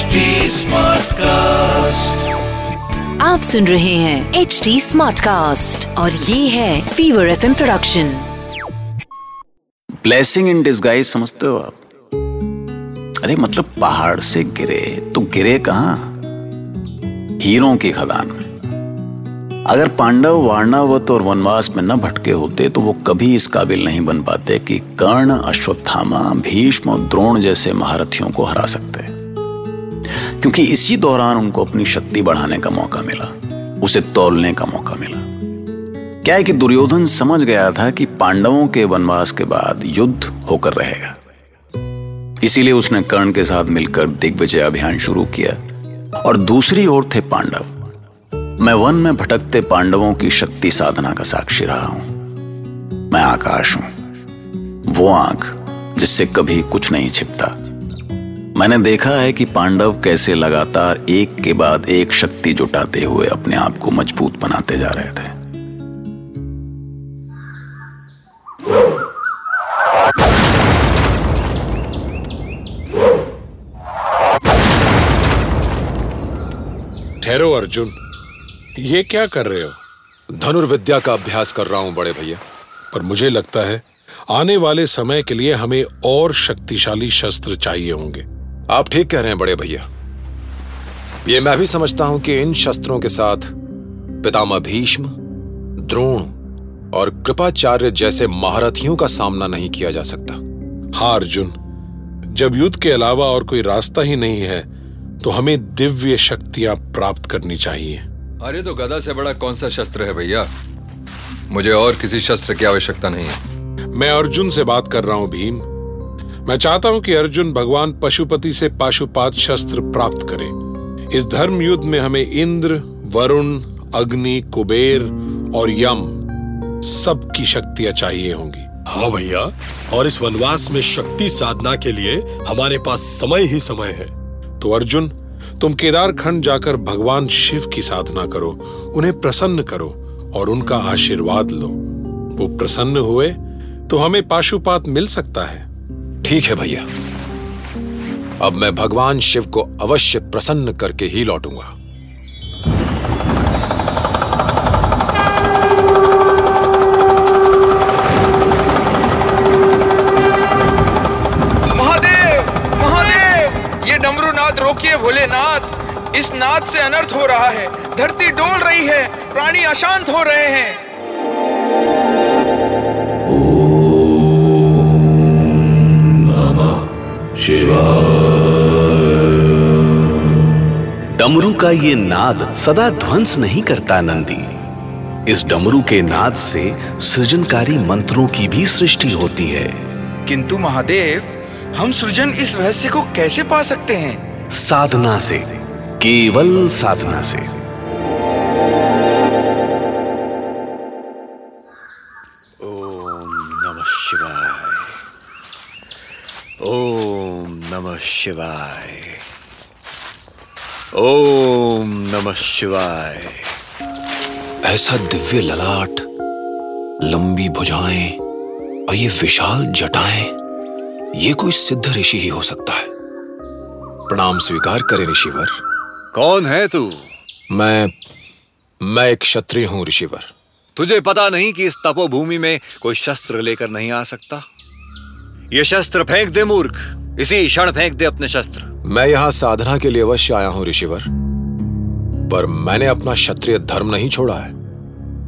HD Smartcast. आप सुन रहे हैं एच डी स्मार्ट कास्ट और ये है Fever F production blessing in disguise समझते हो आप? अरे मतलब पहाड़ से गिरे तो गिरे कहाँ? हीरों की खदान में। अगर पांडव वारणावत और वनवास में न भटके होते तो वो कभी इस काबिल नहीं बन पाते कि कर्ण अश्वत्थामा भीष्म और द्रोण जैसे महारथियों को हरा सकते। क्योंकि इसी दौरान उनको अपनी शक्ति बढ़ाने का मौका मिला, उसे तोलने का मौका मिला। क्या है कि दुर्योधन समझ गया था कि पांडवों के वनवास के बाद युद्ध होकर रहेगा? इसीलिए उसने कर्ण के साथ मिलकर दिग्विजय अभियान शुरू किया और दूसरी ओर थे पांडव। मैं वन में भटकते पांडवों की शक्ति साधना का साक्षी रहा हूँ। मैं आकाश हूँ। वो आँख जिससे कभी कुछ नहीं छिपता। मैंने देखा है कि पांडव कैसे लगातार एक के बाद एक शक्ति जुटाते हुए अपने आप को मज़बूत बनाते जा रहे थे। ठहरो, अर्जुन। ये क्या कर रहे हो? धनुर्विद्या का अभ्यास कर रहा हूँ, बड़े भैया। पर मुझे लगता है, आने वाले समय के लिए हमें और शक्तिशाली शस्त्र चाहिए होंगे। आप ठीक कह रहे हैं बड़े भैया। ये मैं भी समझता हूँ कि इन शस्त्रों के साथ पितामह भीष्म द्रोण और कृपाचार्य जैसे महारथियों का सामना नहीं किया जा सकता। हाँ अर्जुन जब युद्ध के अलावा और कोई रास्ता ही नहीं है तो हमें दिव्य शक्तियाँ प्राप्त करनी चाहिए। अरे तो गदा से बड़ा कौन सा शस्त्र है भैया? मुझे और किसी शस्त्र की आवश्यकता नहीं है। मैं अर्जुन से बात कर रहा हूँ भीम। मैं चाहता हूँ कि अर्जुन भगवान पशुपति से पाशुपात शस्त्र प्राप्त करे। इस धर्म युद्ध में हमें इंद्र वरुण अग्नि कुबेर और यम सबकी शक्तियाँ चाहिए होंगी। हाँ भैया और इस वनवास में शक्ति साधना के लिए हमारे पास समय ही समय है। तो अर्जुन तुम केदार खंड जाकर भगवान शिव की साधना करो उन्हें प्रसन्न करो और उनका आशीर्वाद लो। वो प्रसन्न हुए तो हमें पाशुपात मिल सकता है। ठीक है भैया। अब मैं भगवान शिव को अवश्य प्रसन्न करके ही लौटूँगा। महादेव महादेव, ये डमरू नाद रोकिए भोलेनाथ। इस नाद से अनर्थ हो रहा है, धरती डोल रही है, प्राणी अशांत हो रहे हैं। डमरू का ये नाद सदा ध्वंस नहीं करता नंदी। इस डमरू के नाद से सृजनकारी मंत्रों की भी सृष्टि होती है। किंतु महादेव हम सृजन इस रहस्य को कैसे पा सकते हैं? साधना से केवल साधना से। ओम नमः शिवाय। ओम नमः शिवाय। ओम नमः शिवाय। ऐसा दिव्य ललाट लंबी भुजाएँ और ये विशाल जटाएँ ये कोई सिद्ध ऋषि ही हो सकता है। प्रणाम स्वीकार करें ऋषिवर। कौन है तू? मैं मैं एक क्षत्रिय हूँ ऋषिवर। तुझे पता नहीं कि इस तपोभूमि में कोई शस्त्र लेकर नहीं आ सकता? ये शस्त्र फेंक दे मूर्ख इसी क्षण फेंक दे अपने शस्त्र। मैं यहाँ साधना के लिए अवश्य आया हूँ ऋषिवर। पर मैंने अपना क्षत्रिय धर्म नहीं छोड़ा है।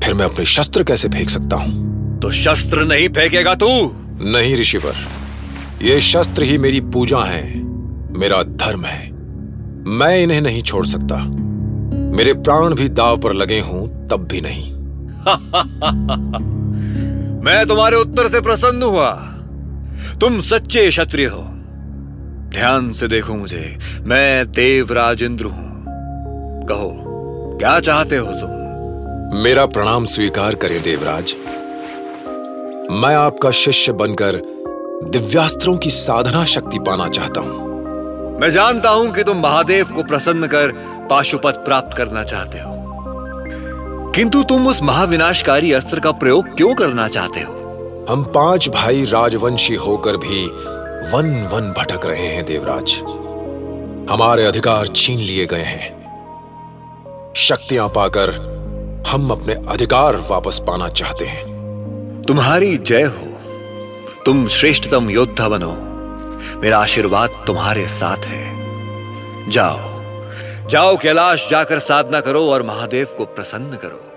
फिर मैं अपने शस्त्र कैसे फेंक सकता हूँ? तो शस्त्र नहीं फेंकेगा तू? नहीं ऋषिवर। ये शस्त्र ही मेरी पूजा है मेरा धर्म है। मैं इन्हें नहीं छोड़ सकता। मेरे प्राण भी दाव पर लगे हूँ तब भी नहीं। मैं तुम्हारे उत्तर से प्रसन्न हुआ। तुम सच्चे क्षत्रिय हो। ध्यान से देखो मुझे। मैं देवराज इंद्र हूँ। कहो क्या चाहते हो तुम? मेरा प्रणाम स्वीकार करें देवराज। मैं आपका शिष्य बनकर दिव्यास्त्रों की साधना शक्ति पाना चाहता हूँ। मैं जानता हूँ कि तुम महादेव को प्रसन्न कर पाशुपत प्राप्त करना चाहते हो। किंतु तुम उस महाविनाशकारी अस्त्र का प्रयोग क्यों करना चाहते हो? हम पाँच भाई राजवंशी होकर भी वन वन भटक रहे हैं देवराज। हमारे अधिकार छीन लिए गए हैं। शक्तियाँ पाकर हम अपने अधिकार वापस पाना चाहते हैं। तुम्हारी जय हो। तुम श्रेष्ठतम योद्धा बनो। मेरा आशीर्वाद तुम्हारे साथ है। जाओ। जाओ कैलाश, जाकर साधना करो और महादेव को प्रसन्न करो।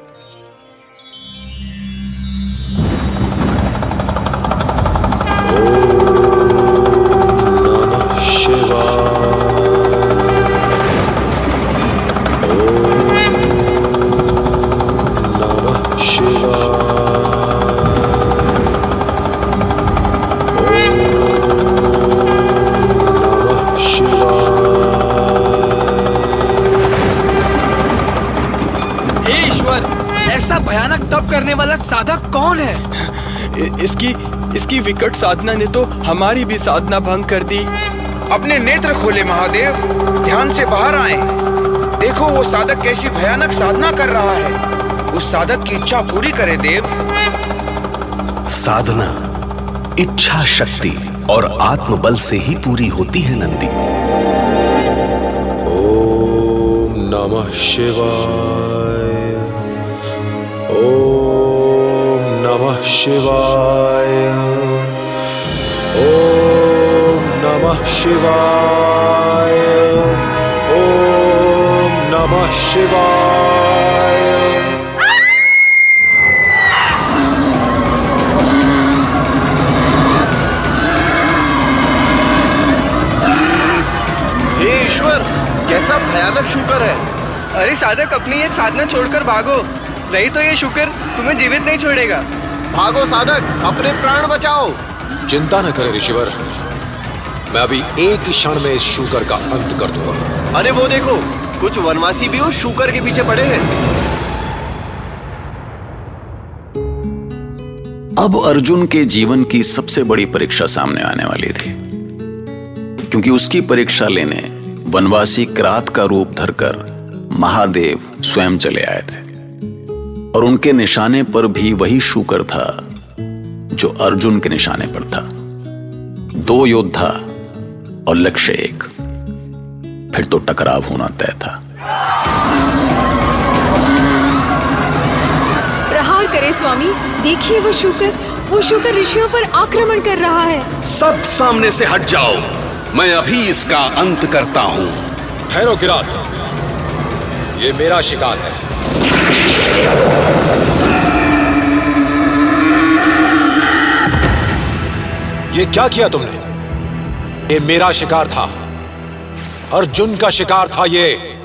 इसकी इसकी विकट साधना ने तो हमारी भी साधना भंग कर दी। अपने नेत्र खोले महादेव ध्यान से बाहर आए। देखो वो साधक कैसी भयानक साधना कर रहा है। उस साधक की इच्छा पूरी करे देव। साधना इच्छा शक्ति और आत्मबल से ही पूरी होती है नंदी। ओम नमः शिवाय। नमः शिवाय। ओम नमः शिवाय। ओम नमः शिवाय। हे ईश्वर, कैसा भयानक शुकर है। अरे साधक, अपनी ये साधना छोड़कर भागो। नहीं तो ये शुक्र तुम्हें जीवित नहीं छोड़ेगा। भागो साधक अपने प्राण बचाओ। चिंता न करें ऋषिवर। मैं अभी एक ही क्षण में इस शुकर का अंत कर दूँगा। अरे वो देखो कुछ वनवासी भी उस शुकर के पीछे पड़े हैं। अब अर्जुन के जीवन की सबसे बड़ी परीक्षा सामने आने वाली थी। क्योंकि उसकी परीक्षा लेने वनवासी क्रात का रूप धरकर महादेव स्वयं चले आए थे। और उनके निशाने पर भी वही शुकर था जो अर्जुन के निशाने पर था। दो योद्धा और लक्ष्य एक। फिर तो टकराव होना तय था। प्रहार करे स्वामी देखिए वो शुकर वो शुकर ऋषियों पर आक्रमण कर रहा है। सब सामने से हट जाओ। मैं अभी इसका अंत करता हूँ। ठहरो किरात। ये मेरा शिकार है। ये क्या किया तुमने? ये मेरा शिकार था। अर्जुन का शिकार था ये।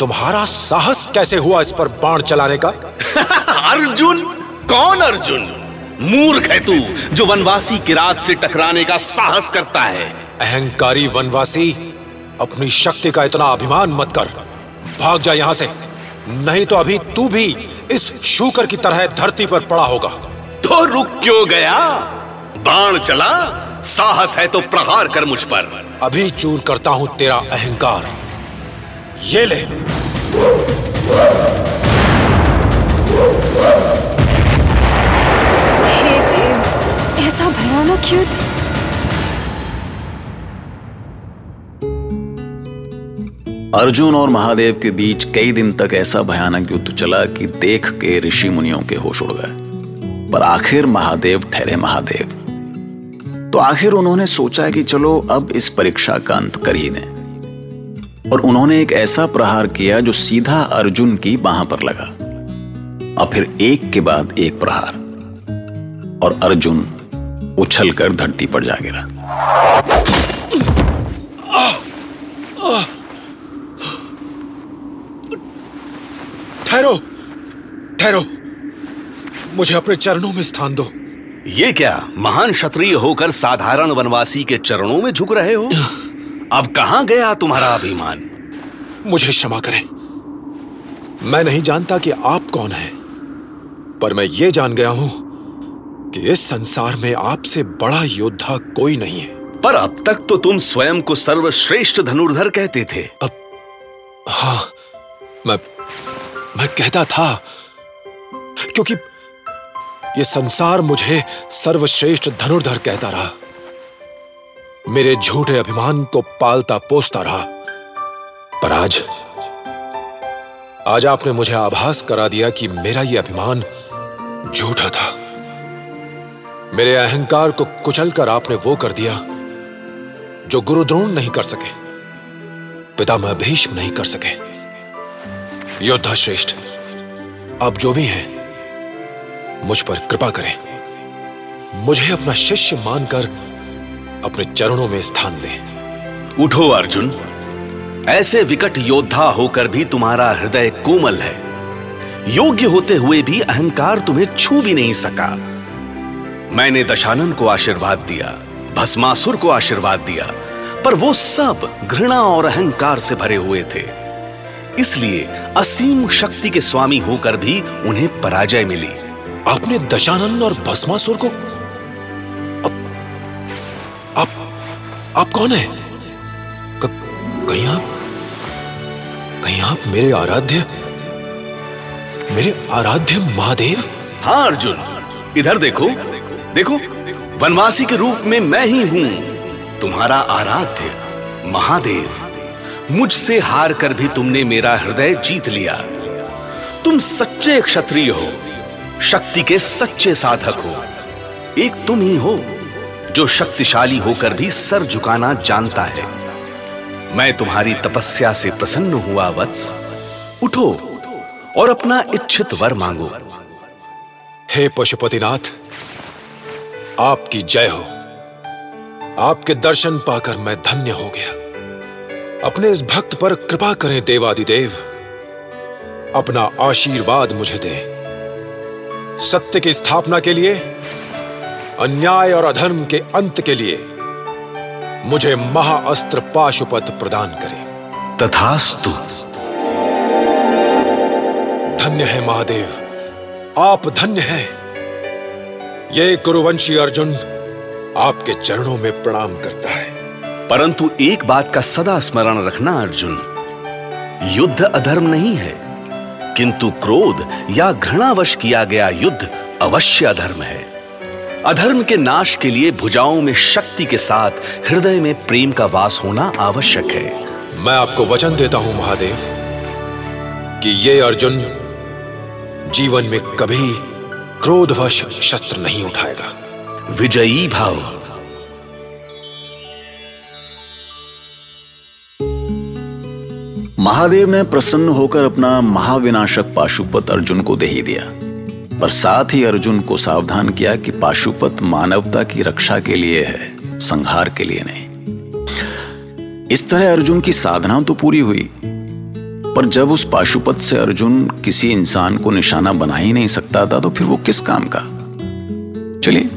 तुम्हारा साहस कैसे हुआ इस पर बाण चलाने का? अर्जुन कौन अर्जुन? मूर्ख है तू जो वनवासी किरात से टकराने का साहस करता है। अहंकारी वनवासी अपनी शक्ति का इतना अभिमान मत कर। भाग जा यहाँ से। नहीं तो अभी तू भी इस शूकर की तरह धरती पर पड़ा होगा। तो रुक क्यों गया? बाण चला साहस है तो प्रहार कर मुझ पर। अभी चूर करता हूँ तेरा अहंकार। ये ले। हे देव ऐसा भयानक युद्ध? अर्जुन और महादेव के बीच कई दिन तक ऐसा भयानक युद्ध चला कि देख के ऋषि मुनियों के होश उड़ गए। पर आखिर महादेव ठहरे महादेव। तो आखिर उन्होंने सोचा कि चलो अब इस परीक्षा का अंत कर ही दें। और उन्होंने एक ऐसा प्रहार किया जो सीधा अर्जुन की बाह पर लगा। और फिर एक के बाद एक प्रहार। और अर्जुन उछलकर धरती पर जा गिरा। ठहरो। ठहरो। मुझे अपने चरणों में स्थान दो। ये क्या? महान क्षत्रिय होकर साधारण वनवासी के चरणों में झुक रहे हो? अब कहाँ गया तुम्हारा अभिमान? मुझे क्षमा करें। मैं नहीं जानता कि आप कौन हैं पर मैं ये जान गया हूँ कि इस संसार में आपसे बड़ा योद्धा कोई नहीं है। पर अब तक तो तुम स्वयं को सर्वश्रेष्ठ धनुर्धर कहते थे। अब हाँ मैं मैं कहता था, क्योंकि ये संसार मुझे सर्वश्रेष्ठ धनुर्धर कहता रहा। मेरे झूठे अभिमान को पालता, पोसता रहा। पर आज आज आपने मुझे आभास करा दिया कि मेरा यह अभिमान झूठा था। मेरे अहंकार को कुचल कर आपने वो कर दिया, जो गुरुद्रोण नहीं कर सके, पितामह भीष्म नहीं कर सके। योद्धा श्रेष्ठ आप जो भी हैं, मुझ पर कृपा करें। मुझे अपना शिष्य मानकर अपने चरणों में स्थान दें। उठो, अर्जुन। ऐसे विकट योद्धा होकर भी तुम्हारा हृदय कोमल है। योग्य होते हुए भी अहंकार तुम्हें छू भी नहीं सका। मैंने दशानन को आशीर्वाद दिया, भस्मासुर को आशीर्वाद दिया, पर वो सब घृणा और अहंकार से भरे हुए थे। इसलिए असीम शक्ति के स्वामी होकर भी उन्हें पराजय मिली। आपने दशानंद और भस्मासुर को आप आप आप कौन है? क, कहीं आप कहीं आप मेरे आराध्य मेरे आराध्य महादेव? हाँ अर्जुन। इधर देखो। देखो वनवासी के रूप में मैं ही हूँ। तुम्हारा आराध्य महादेव। मुझसे हार कर भी तुमने मेरा हृदय जीत लिया। तुम सच्चे क्षत्रिय हो, शक्ति के सच्चे साधक हो। एक तुम ही हो, जो शक्तिशाली होकर भी सर झुकाना जानता है। मैं तुम्हारी तपस्या से प्रसन्न हुआ वत्स। उठो और अपना इच्छित वर मांगो। हे पशुपतिनाथ, आपकी जय हो। आपके दर्शन पाकर मैं धन्य हो गया। अपने इस भक्त पर कृपा करें देवादिदेव। अपना आशीर्वाद मुझे दें। सत्य की स्थापना के लिए अन्याय और अधर्म के अंत के लिए मुझे महाअस्त्र पाशुपत प्रदान करें। तथास्तु। धन्य है महादेव। आप धन्य हैं। ये कुरुवंशी अर्जुन आपके चरणों में प्रणाम करता है। परंतु एक बात का सदा स्मरण रखना अर्जुन। युद्ध अधर्म नहीं है किंतु क्रोध या घृणावश किया गया युद्ध अवश्य अधर्म है। अधर्म के नाश के लिए भुजाओं में शक्ति के साथ हृदय में प्रेम का वास होना आवश्यक है। मैं आपको वचन देता हूँ महादेव कि ये अर्जुन जीवन में कभी क्रोधवश शस्त्र नहीं उठाएगा। विजयी भाव महादेव ने प्रसन्न होकर अपना महाविनाशक पाशुपत अर्जुन को दे ही दिया। पर साथ ही अर्जुन को सावधान किया कि पाशुपत मानवता की रक्षा के लिए है, संहार के लिए नहीं। इस तरह अर्जुन की साधना तो पूरी हुई, पर जब उस पाशुपत से अर्जुन किसी इंसान को निशाना बना ही नहीं सकता था तो फिर वो किस काम का? चलिए,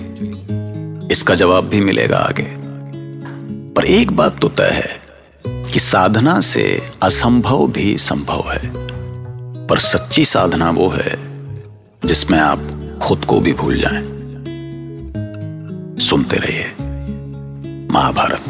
इसका जवाब भी मिलेगा आगे। पर एक बात तो तय है कि साधना से असंभव भी संभव है पर सच्ची साधना वो है, जिसमें आप खुद को भी भूल जाएँ। सुनते रहिए, महाभारत